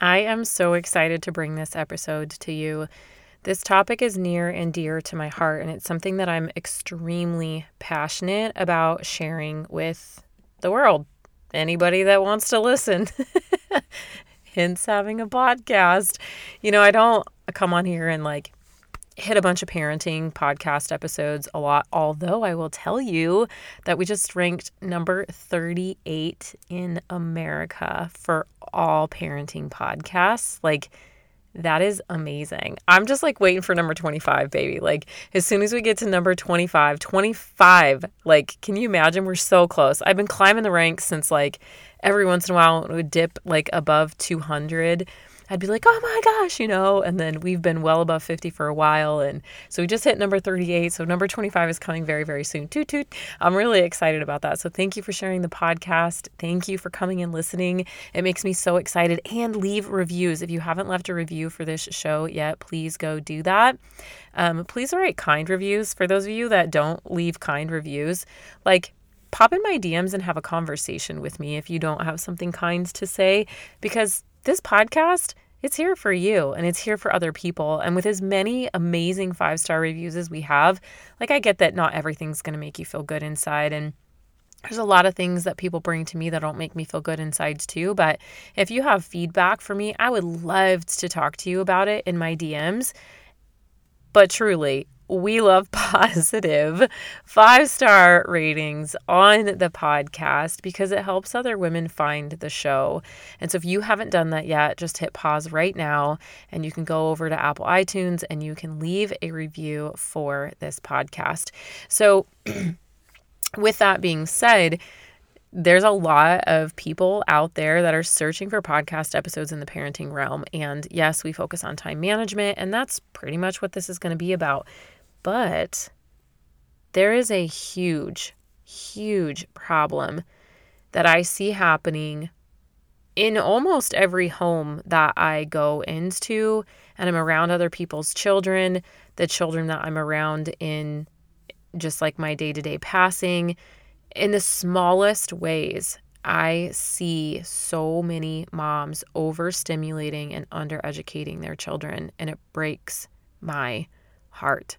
I am so excited to bring this episode to you. This topic is near and dear to my heart, and it's something that I'm extremely passionate about sharing with the world. Anybody that wants to listen. Hence, having a podcast. You know, I don't come on here and like hit a bunch of parenting podcast episodes a lot, although I will tell you that we just ranked number 38 in America for all parenting podcasts. Like, that is amazing. I'm just like waiting for number 25, baby. Like, as soon as we get to number 25, 25, like, can you imagine? We're so close. I've been climbing the ranks since like every once in a while it would dip like above 200 I'd be like, oh my gosh, you know, and then we've been well above 50 for a while. And so we just hit number 38. So number 25 is coming very, very soon. Toot, toot. I'm really excited about that. So thank you for sharing the podcast. Thank you for coming and listening. It makes me so excited. And leave reviews. If you haven't left a review for this show yet, please go do that. Um, please write kind reviews. For those of you that don't leave kind reviews, like, pop in my DMs and have a conversation with me if you don't have something kind to say because this podcast, it's here for you and it's here for other people. And with as many amazing five star reviews as we have, like I get that not everything's going to make you feel good inside. And there's a lot of things that people bring to me that don't make me feel good inside too. But if you have feedback for me, I would love to talk to you about it in my DMs. But truly, we love positive five star ratings on the podcast because it helps other women find the show. And so if you haven't done that yet, just hit pause right now and you can go over to Apple iTunes and you can leave a review for this podcast. So, with that being said, there's a lot of people out there that are searching for podcast episodes in the parenting realm. And yes, we focus on time management, and that's pretty much what this is going to be about. But there is a huge, huge problem that I see happening in almost every home that I go into and I'm around other people's children, the children that I'm around in just like my day to day passing, in the smallest ways. I see so many moms overstimulating and undereducating their children, and it breaks my heart.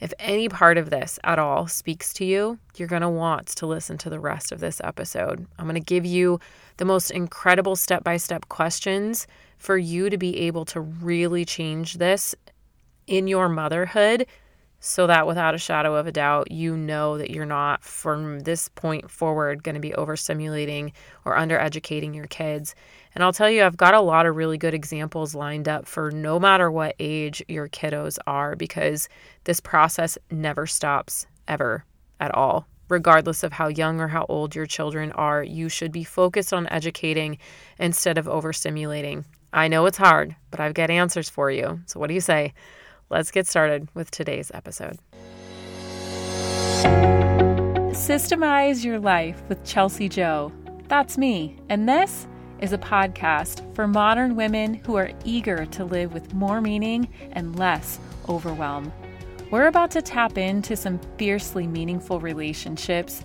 If any part of this at all speaks to you, you're going to want to listen to the rest of this episode. I'm going to give you the most incredible step by step questions for you to be able to really change this in your motherhood so that without a shadow of a doubt, you know that you're not from this point forward going to be overstimulating or undereducating your kids. And I'll tell you, I've got a lot of really good examples lined up for no matter what age your kiddos are, because this process never stops ever at all. Regardless of how young or how old your children are, you should be focused on educating instead of overstimulating. I know it's hard, but I've got answers for you. So, what do you say? Let's get started with today's episode. Systemize Your Life with Chelsea Jo. That's me, and this is a podcast for modern women who are eager to live with more meaning and less overwhelm. We're about to tap into some fiercely meaningful relationships,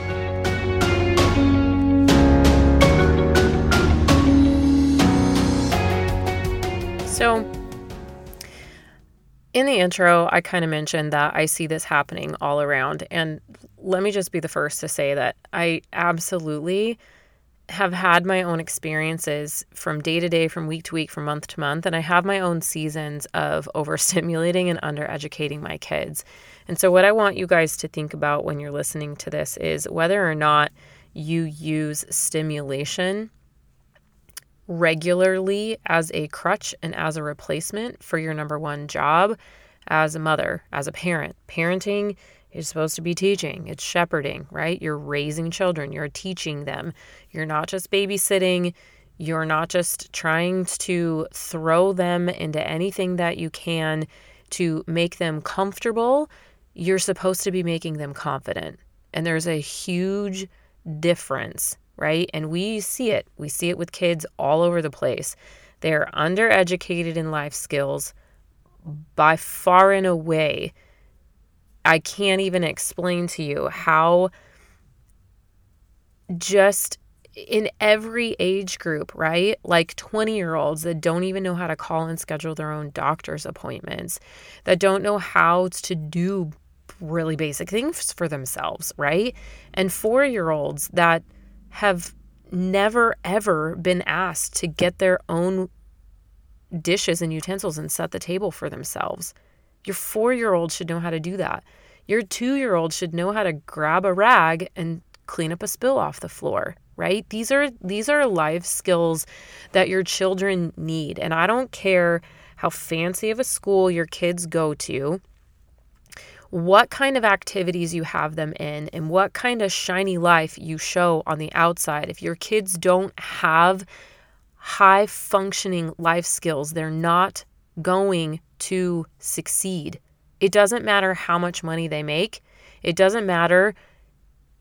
So, in the intro, I kind of mentioned that I see this happening all around. And let me just be the first to say that I absolutely have had my own experiences from day to day, from week to week, from month to month, and I have my own seasons of overstimulating and undereducating my kids. And so, what I want you guys to think about when you're listening to this is whether or not you use stimulation regularly as a crutch and as a replacement for your number one job as a mother, as a parent. Parenting is supposed to be teaching, it's shepherding, right? You're raising children, you're teaching them. You're not just babysitting, you're not just trying to throw them into anything that you can to make them comfortable. you're supposed to be making them confident. And there's a huge difference, right? And we see it. We see it with kids all over the place. They're undereducated in life skills by far and away. I can't even explain to you how just in every age group, right? Like 20 year olds that don't even know how to call and schedule their own doctor's appointments, that don't know how to do really basic things for themselves, right? And four year olds that have never ever been asked to get their own dishes and utensils and set the table for themselves. Your four year old should know how to do that. Your two year old should know how to grab a rag and clean up a spill off the floor right these are these are life skills that your children need and i don't care how fancy of a school your kids go to what kind of activities you have them in and what kind of shiny life you show on the outside. If your kids don't have high functioning life skills they're not going to succeed. It doesn't matter how much money they make. It doesn't matter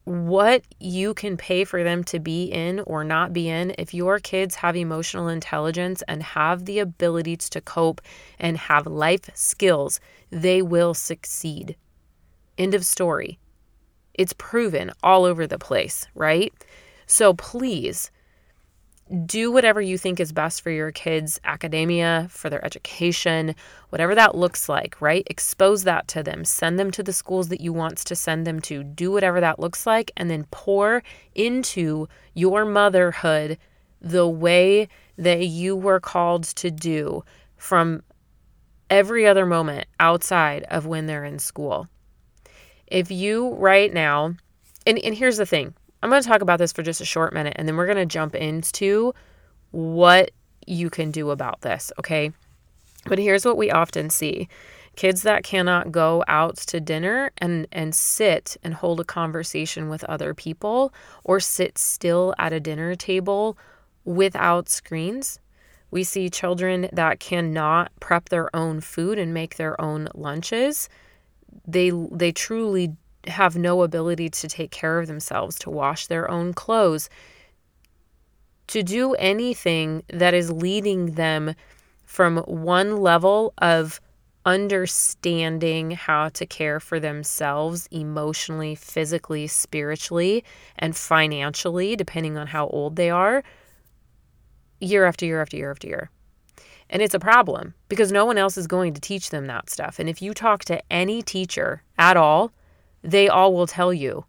what you can pay for them to be in or not be in, if your kids have emotional intelligence and have the abilities to cope and have life skills, they will succeed. End of story. It's proven all over the place, right? So please do whatever you think is best for your kids' academia, for their education, whatever that looks like, right? Expose that to them. Send them to the schools that you want to send them to. Do whatever that looks like and then pour into your motherhood the way that you were called to do from every other moment outside of when they're in school. If you right now, and, and here's the thing I'm going to talk about this for just a short minute and then we're going to jump into what you can do about this, okay? But here's what we often see kids that cannot go out to dinner and, and sit and hold a conversation with other people or sit still at a dinner table without screens. We see children that cannot prep their own food and make their own lunches. They they truly have no ability to take care of themselves, to wash their own clothes, to do anything that is leading them from one level of understanding how to care for themselves emotionally, physically, spiritually, and financially, depending on how old they are, year after year after year after year. And it's a problem because no one else is going to teach them that stuff. And if you talk to any teacher at all, they all will tell you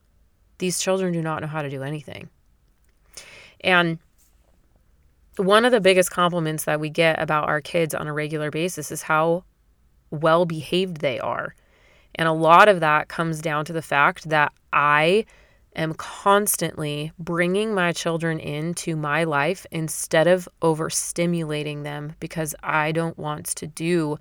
these children do not know how to do anything. And one of the biggest compliments that we get about our kids on a regular basis is how well behaved they are. And a lot of that comes down to the fact that I am constantly bringing my children into my life instead of overstimulating them because I don't want to do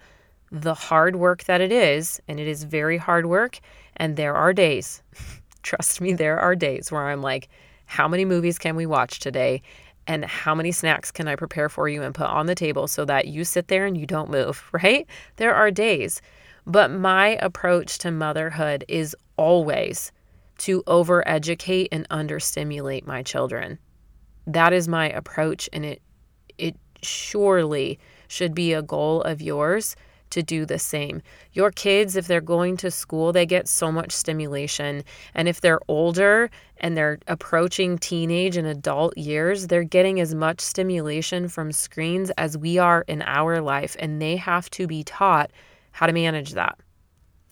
the hard work that it is. And it is very hard work. And there are days, trust me, there are days where I'm like, how many movies can we watch today? And how many snacks can I prepare for you and put on the table so that you sit there and you don't move, right? There are days. But my approach to motherhood is always to overeducate and understimulate my children. That is my approach and it it surely should be a goal of yours to do the same. Your kids, if they're going to school, they get so much stimulation. And if they're older and they're approaching teenage and adult years, they're getting as much stimulation from screens as we are in our life. And they have to be taught how to manage that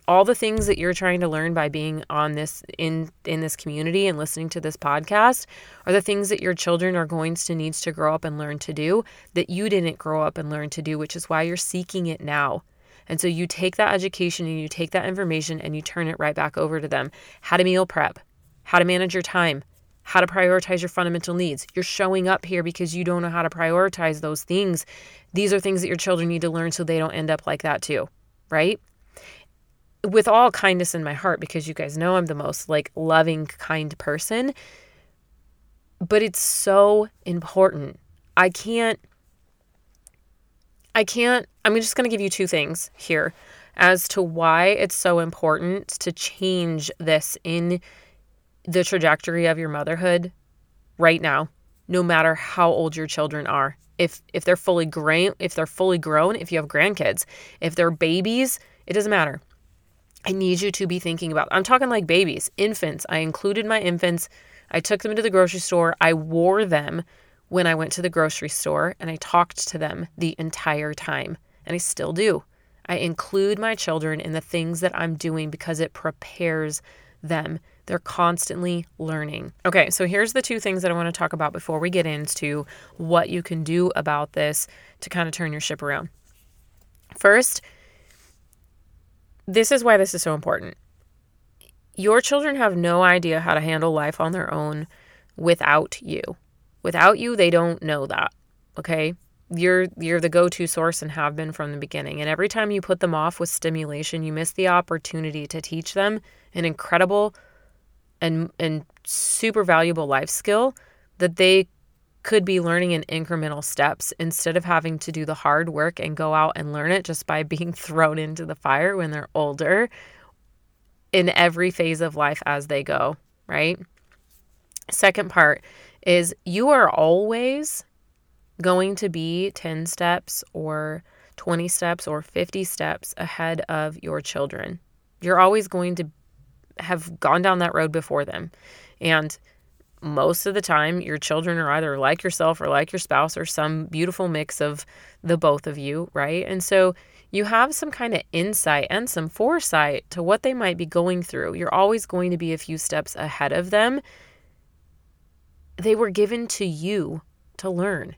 all the things that you're trying to learn by being on this in in this community and listening to this podcast are the things that your children are going to need to grow up and learn to do that you didn't grow up and learn to do which is why you're seeking it now and so you take that education and you take that information and you turn it right back over to them how to meal prep how to manage your time how to prioritize your fundamental needs. You're showing up here because you don't know how to prioritize those things. These are things that your children need to learn so they don't end up like that too, right? With all kindness in my heart because you guys know I'm the most like loving kind person but it's so important I can't I can't I'm just going to give you two things here as to why it's so important to change this in the trajectory of your motherhood right now, no matter how old your children are. If if they're fully grown, if they're fully grown, if you have grandkids, if they're babies, it doesn't matter. I need you to be thinking about. I'm talking like babies, infants. I included my infants. I took them to the grocery store. I wore them when I went to the grocery store and I talked to them the entire time. And I still do. I include my children in the things that I'm doing because it prepares them. They're constantly learning. Okay, so here's the two things that I want to talk about before we get into what you can do about this to kind of turn your ship around. First, this is why this is so important. Your children have no idea how to handle life on their own without you. Without you, they don't know that. Okay? You're you're the go-to source and have been from the beginning. And every time you put them off with stimulation, you miss the opportunity to teach them an incredible and and super valuable life skill that they could be learning in incremental steps instead of having to do the hard work and go out and learn it just by being thrown into the fire when they're older in every phase of life as they go, right? Second part is you are always going to be 10 steps or 20 steps or 50 steps ahead of your children. You're always going to have gone down that road before them. And most of the time, your children are either like yourself or like your spouse or some beautiful mix of the both of you, right? And so you have some kind of insight and some foresight to what they might be going through. You're always going to be a few steps ahead of them. They were given to you to learn.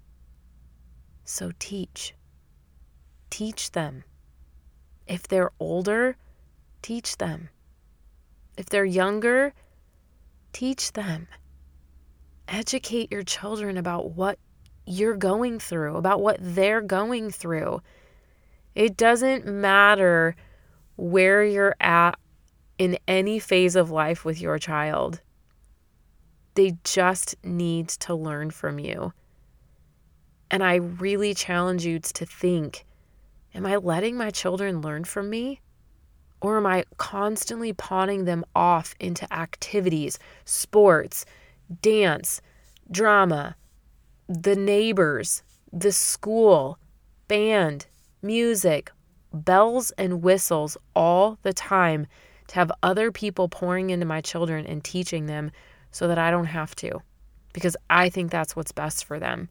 So teach. Teach them. If they're older, teach them. If they're younger, teach them. Educate your children about what you're going through, about what they're going through. It doesn't matter where you're at in any phase of life with your child. They just need to learn from you. And I really challenge you to think Am I letting my children learn from me? Or am I constantly pawning them off into activities, sports, dance, drama, the neighbors, the school, band, music, bells and whistles all the time to have other people pouring into my children and teaching them so that I don't have to because I think that's what's best for them.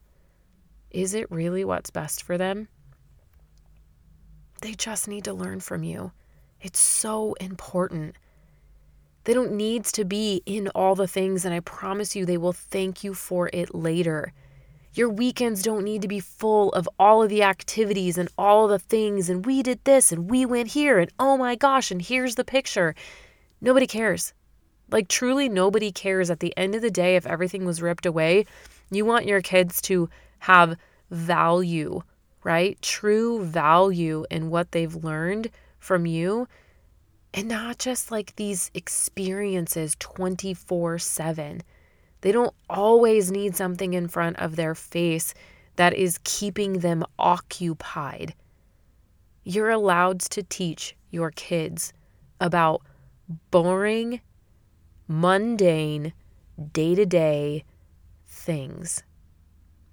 Is it really what's best for them? They just need to learn from you. It's so important. They don't need to be in all the things, and I promise you, they will thank you for it later. Your weekends don't need to be full of all of the activities and all the things, and we did this and we went here, and oh my gosh, and here's the picture. Nobody cares. Like, truly, nobody cares. At the end of the day, if everything was ripped away, you want your kids to have value, right? True value in what they've learned from you. And not just like these experiences 24 7. They don't always need something in front of their face that is keeping them occupied. You're allowed to teach your kids about boring, mundane, day to day things.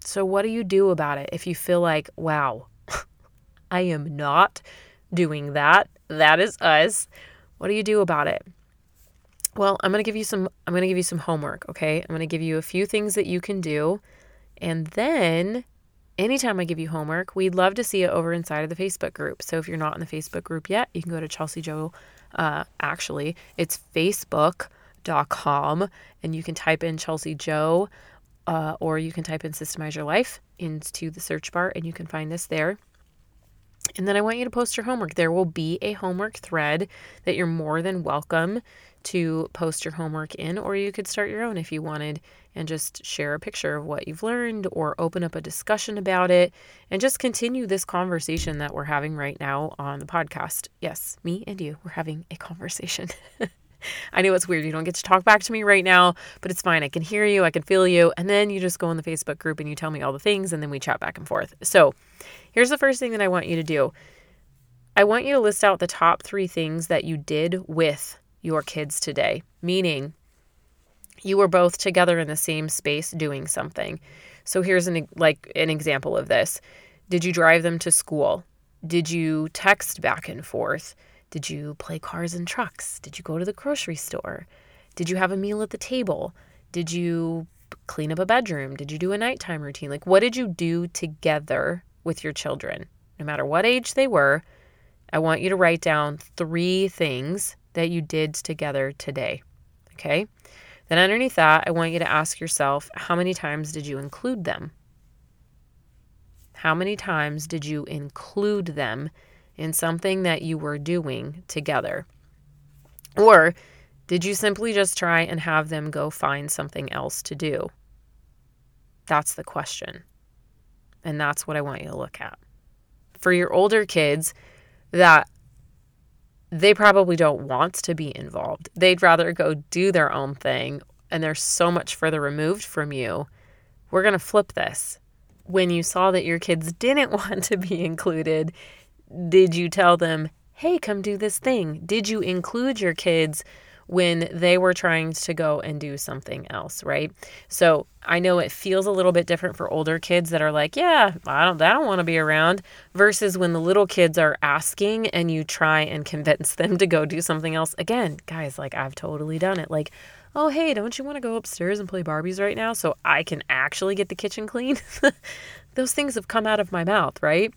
So, what do you do about it if you feel like, wow, I am not doing that? That is us. What do you do about it? Well, I'm going to give you some I'm going to give you some homework, okay? I'm going to give you a few things that you can do. And then anytime I give you homework, we'd love to see it over inside of the Facebook group. So if you're not in the Facebook group yet, you can go to Chelsea Jo uh, actually, it's facebook.com and you can type in Chelsea Jo uh, or you can type in Systemize Your Life into the search bar and you can find us there. And then I want you to post your homework. There will be a homework thread that you're more than welcome to post your homework in, or you could start your own if you wanted and just share a picture of what you've learned or open up a discussion about it and just continue this conversation that we're having right now on the podcast. Yes, me and you, we're having a conversation. I know it's weird. You don't get to talk back to me right now, but it's fine. I can hear you, I can feel you. And then you just go in the Facebook group and you tell me all the things, and then we chat back and forth. So here's the first thing that I want you to do I want you to list out the top three things that you did with your kids today, meaning you were both together in the same space doing something. So here's an like an example of this. Did you drive them to school? Did you text back and forth? Did you play cars and trucks? Did you go to the grocery store? Did you have a meal at the table? Did you clean up a bedroom? Did you do a nighttime routine? Like, what did you do together with your children? No matter what age they were, I want you to write down three things that you did together today. Okay? Then, underneath that, I want you to ask yourself how many times did you include them? How many times did you include them in something that you were doing together? Or did you simply just try and have them go find something else to do? That's the question. And that's what I want you to look at. For your older kids that they probably don't want to be involved. They'd rather go do their own thing and they're so much further removed from you. We're going to flip this. When you saw that your kids didn't want to be included, did you tell them, hey, come do this thing? Did you include your kids when they were trying to go and do something else, right? So I know it feels a little bit different for older kids that are like, yeah, I don't, I don't want to be around, versus when the little kids are asking and you try and convince them to go do something else. Again, guys, like I've totally done it. Like, oh, hey, don't you want to go upstairs and play Barbies right now so I can actually get the kitchen clean? Those things have come out of my mouth, right?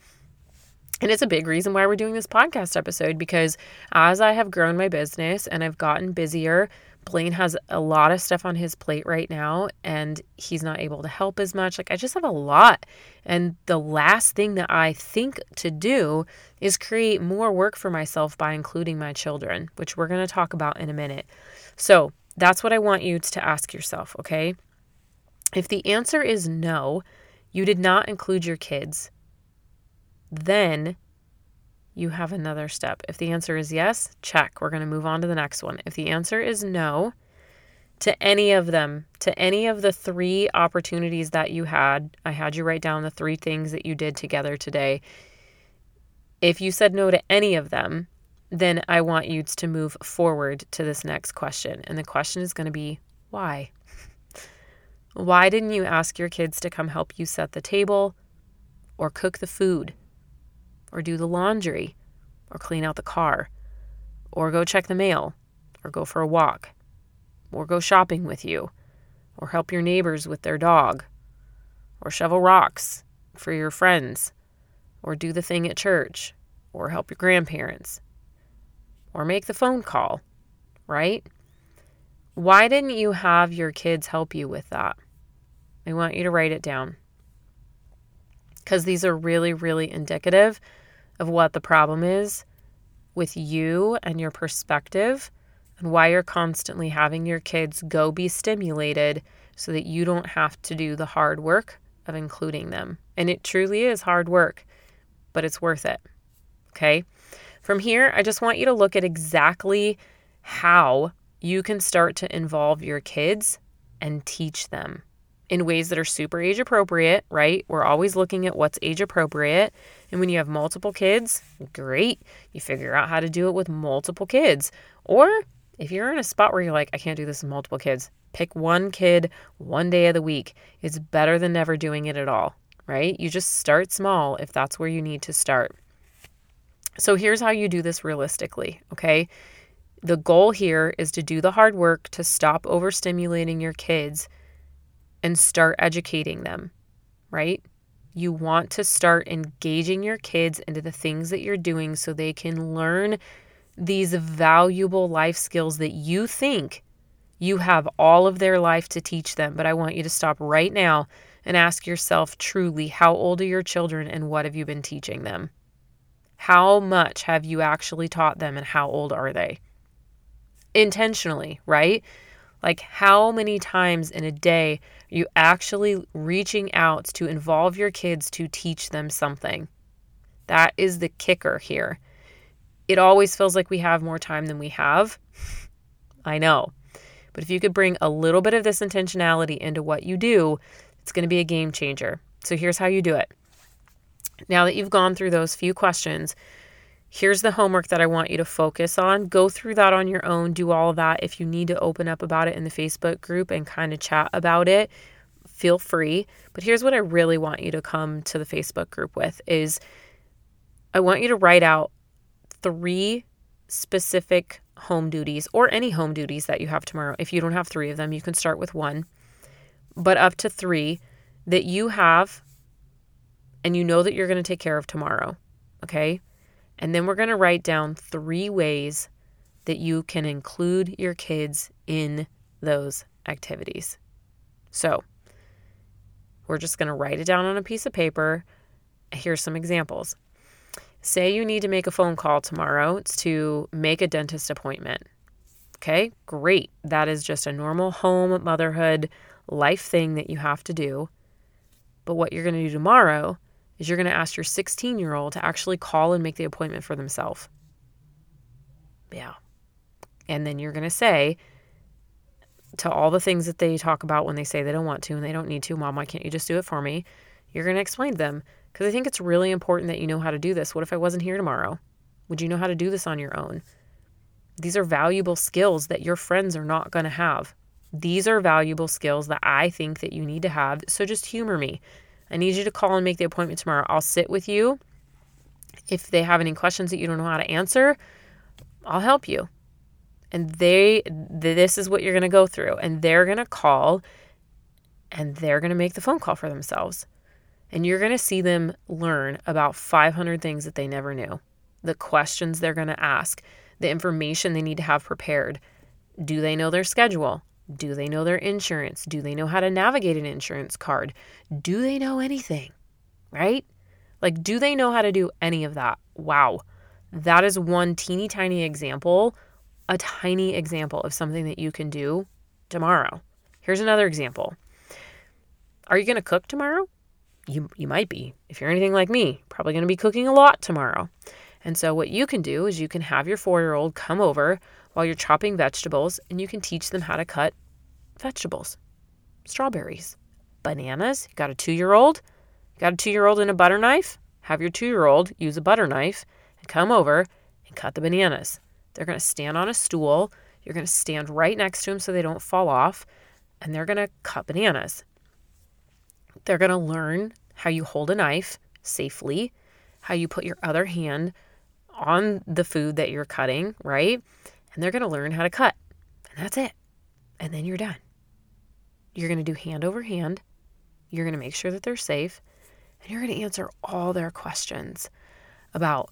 And it's a big reason why we're doing this podcast episode because as I have grown my business and I've gotten busier, Blaine has a lot of stuff on his plate right now and he's not able to help as much. Like, I just have a lot. And the last thing that I think to do is create more work for myself by including my children, which we're going to talk about in a minute. So, that's what I want you to ask yourself, okay? If the answer is no, you did not include your kids then you have another step. If the answer is yes, check. We're going to move on to the next one. If the answer is no to any of them, to any of the three opportunities that you had, I had you write down the three things that you did together today. If you said no to any of them, then I want you to move forward to this next question. And the question is going to be why? Why didn't you ask your kids to come help you set the table or cook the food? Or do the laundry, or clean out the car, or go check the mail, or go for a walk, or go shopping with you, or help your neighbors with their dog, or shovel rocks for your friends, or do the thing at church, or help your grandparents, or make the phone call, right? Why didn't you have your kids help you with that? I want you to write it down because these are really, really indicative of what the problem is with you and your perspective and why you're constantly having your kids go be stimulated so that you don't have to do the hard work of including them. And it truly is hard work, but it's worth it. Okay. From here, I just want you to look at exactly how you can start to involve your kids and teach them in ways that are super age appropriate, right? We're always looking at what's age appropriate. And when you have multiple kids, great. You figure out how to do it with multiple kids. Or if you're in a spot where you're like, I can't do this with multiple kids, pick one kid one day of the week. It's better than never doing it at all, right? You just start small if that's where you need to start. So here's how you do this realistically, okay? The goal here is to do the hard work to stop overstimulating your kids and start educating them, right? You want to start engaging your kids into the things that you're doing so they can learn these valuable life skills that you think you have all of their life to teach them. But I want you to stop right now and ask yourself truly how old are your children and what have you been teaching them? How much have you actually taught them and how old are they? Intentionally, right? Like, how many times in a day are you actually reaching out to involve your kids to teach them something? That is the kicker here. It always feels like we have more time than we have. I know. But if you could bring a little bit of this intentionality into what you do, it's going to be a game changer. So here's how you do it. Now that you've gone through those few questions, Here's the homework that I want you to focus on. Go through that on your own. Do all of that. If you need to open up about it in the Facebook group and kind of chat about it, feel free. But here's what I really want you to come to the Facebook group with is I want you to write out three specific home duties or any home duties that you have tomorrow. If you don't have 3 of them, you can start with one. But up to 3 that you have and you know that you're going to take care of tomorrow. Okay? And then we're going to write down three ways that you can include your kids in those activities. So, we're just going to write it down on a piece of paper. Here's some examples. Say you need to make a phone call tomorrow. It's to make a dentist appointment. Okay, great. That is just a normal home motherhood life thing that you have to do. But what you're going to do tomorrow is you're going to ask your 16 year old to actually call and make the appointment for themselves. Yeah. And then you're going to say to all the things that they talk about when they say they don't want to and they don't need to, Mom, why can't you just do it for me? You're going to explain to them because I think it's really important that you know how to do this. What if I wasn't here tomorrow? Would you know how to do this on your own? These are valuable skills that your friends are not going to have. These are valuable skills that I think that you need to have. So just humor me. I need you to call and make the appointment tomorrow. I'll sit with you. If they have any questions that you don't know how to answer, I'll help you. And they this is what you're going to go through and they're going to call and they're going to make the phone call for themselves. And you're going to see them learn about 500 things that they never knew. The questions they're going to ask, the information they need to have prepared. Do they know their schedule? Do they know their insurance? Do they know how to navigate an insurance card? Do they know anything? Right? Like, do they know how to do any of that? Wow. That is one teeny tiny example, a tiny example of something that you can do tomorrow. Here's another example. Are you going to cook tomorrow? You, you might be. If you're anything like me, probably going to be cooking a lot tomorrow. And so, what you can do is you can have your four year old come over while you're chopping vegetables and you can teach them how to cut vegetables, strawberries, bananas. You got a two year old? Got a two year old and a butter knife? Have your two year old use a butter knife and come over and cut the bananas. They're going to stand on a stool. You're going to stand right next to them so they don't fall off, and they're going to cut bananas. They're going to learn how you hold a knife safely, how you put your other hand on the food that you're cutting, right? And they're going to learn how to cut. And that's it. And then you're done. You're going to do hand over hand. You're going to make sure that they're safe. And you're going to answer all their questions about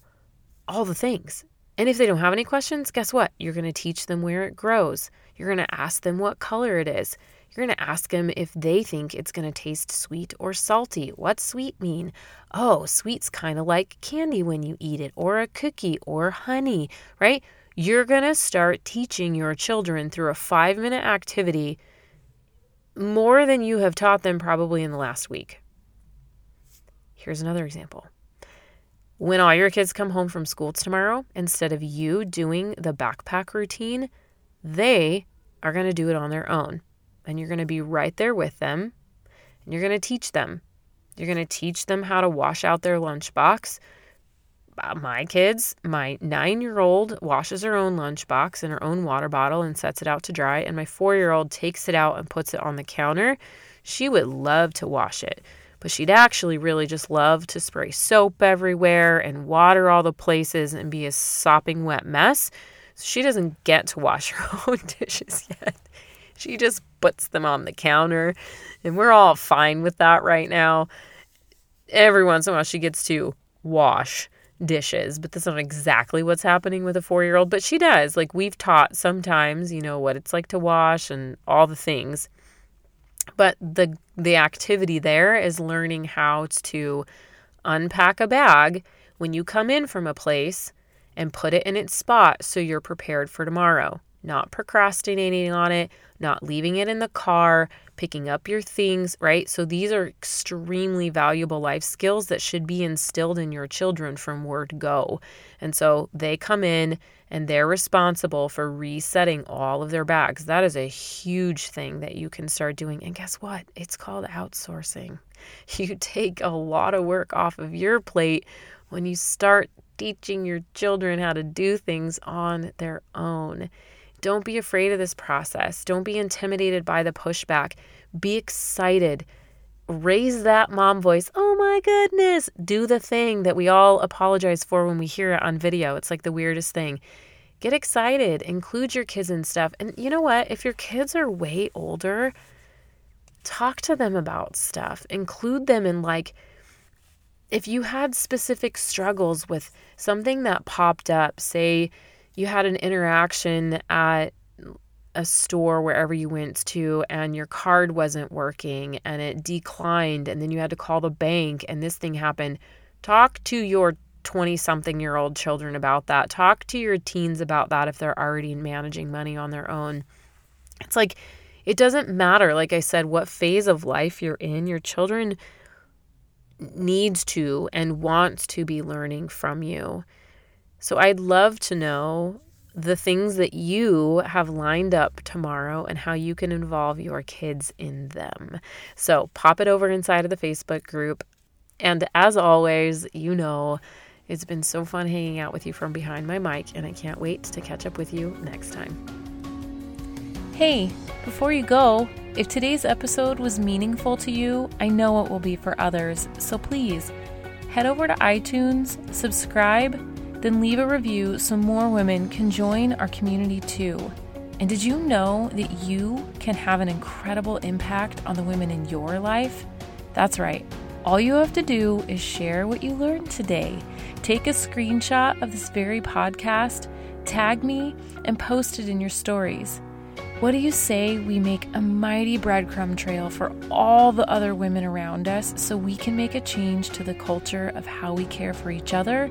all the things. And if they don't have any questions, guess what? You're going to teach them where it grows. You're going to ask them what color it is. You're going to ask them if they think it's going to taste sweet or salty. What's sweet mean? Oh, sweet's kind of like candy when you eat it, or a cookie, or honey, right? You're going to start teaching your children through a five minute activity more than you have taught them probably in the last week. Here's another example. When all your kids come home from school tomorrow, instead of you doing the backpack routine, they are going to do it on their own. And you're going to be right there with them and you're going to teach them. You're going to teach them how to wash out their lunchbox. Uh, my kids, my nine year old washes her own lunchbox and her own water bottle and sets it out to dry, and my four year old takes it out and puts it on the counter. She would love to wash it, but she'd actually really just love to spray soap everywhere and water all the places and be a sopping wet mess. So she doesn't get to wash her own dishes yet. She just puts them on the counter, and we're all fine with that right now. Every once in a while, she gets to wash dishes, but that's not exactly what's happening with a four year old. But she does. Like we've taught sometimes, you know, what it's like to wash and all the things. But the the activity there is learning how to unpack a bag when you come in from a place and put it in its spot so you're prepared for tomorrow. Not procrastinating on it, not leaving it in the car, picking up your things, right? So these are extremely valuable life skills that should be instilled in your children from word go. And so they come in and they're responsible for resetting all of their bags. That is a huge thing that you can start doing. And guess what? It's called outsourcing. You take a lot of work off of your plate when you start teaching your children how to do things on their own. Don't be afraid of this process. Don't be intimidated by the pushback. Be excited. Raise that mom voice. Oh my goodness. Do the thing that we all apologize for when we hear it on video. It's like the weirdest thing. Get excited. Include your kids and stuff. And you know what? If your kids are way older, talk to them about stuff. Include them in like, if you had specific struggles with something that popped up, say you had an interaction at a store wherever you went to and your card wasn't working and it declined and then you had to call the bank and this thing happened, talk to your 20 something year old children about that. Talk to your teens about that if they're already managing money on their own. It's like, it doesn't matter, like I said, what phase of life you're in, your children needs to and wants to be learning from you. So I'd love to know the things that you have lined up tomorrow and how you can involve your kids in them. So pop it over inside of the Facebook group. And as always, you know, it's been so fun hanging out with you from behind my mic, and I can't wait to catch up with you next time. Hey, before you go, if today's episode was meaningful to you, I know it will be for others, so please head over to iTunes, subscribe, then leave a review so more women can join our community too. And did you know that you can have an incredible impact on the women in your life? That's right. All you have to do is share what you learned today. Take a screenshot of this very podcast, tag me, and post it in your stories. What do you say we make a mighty breadcrumb trail for all the other women around us so we can make a change to the culture of how we care for each other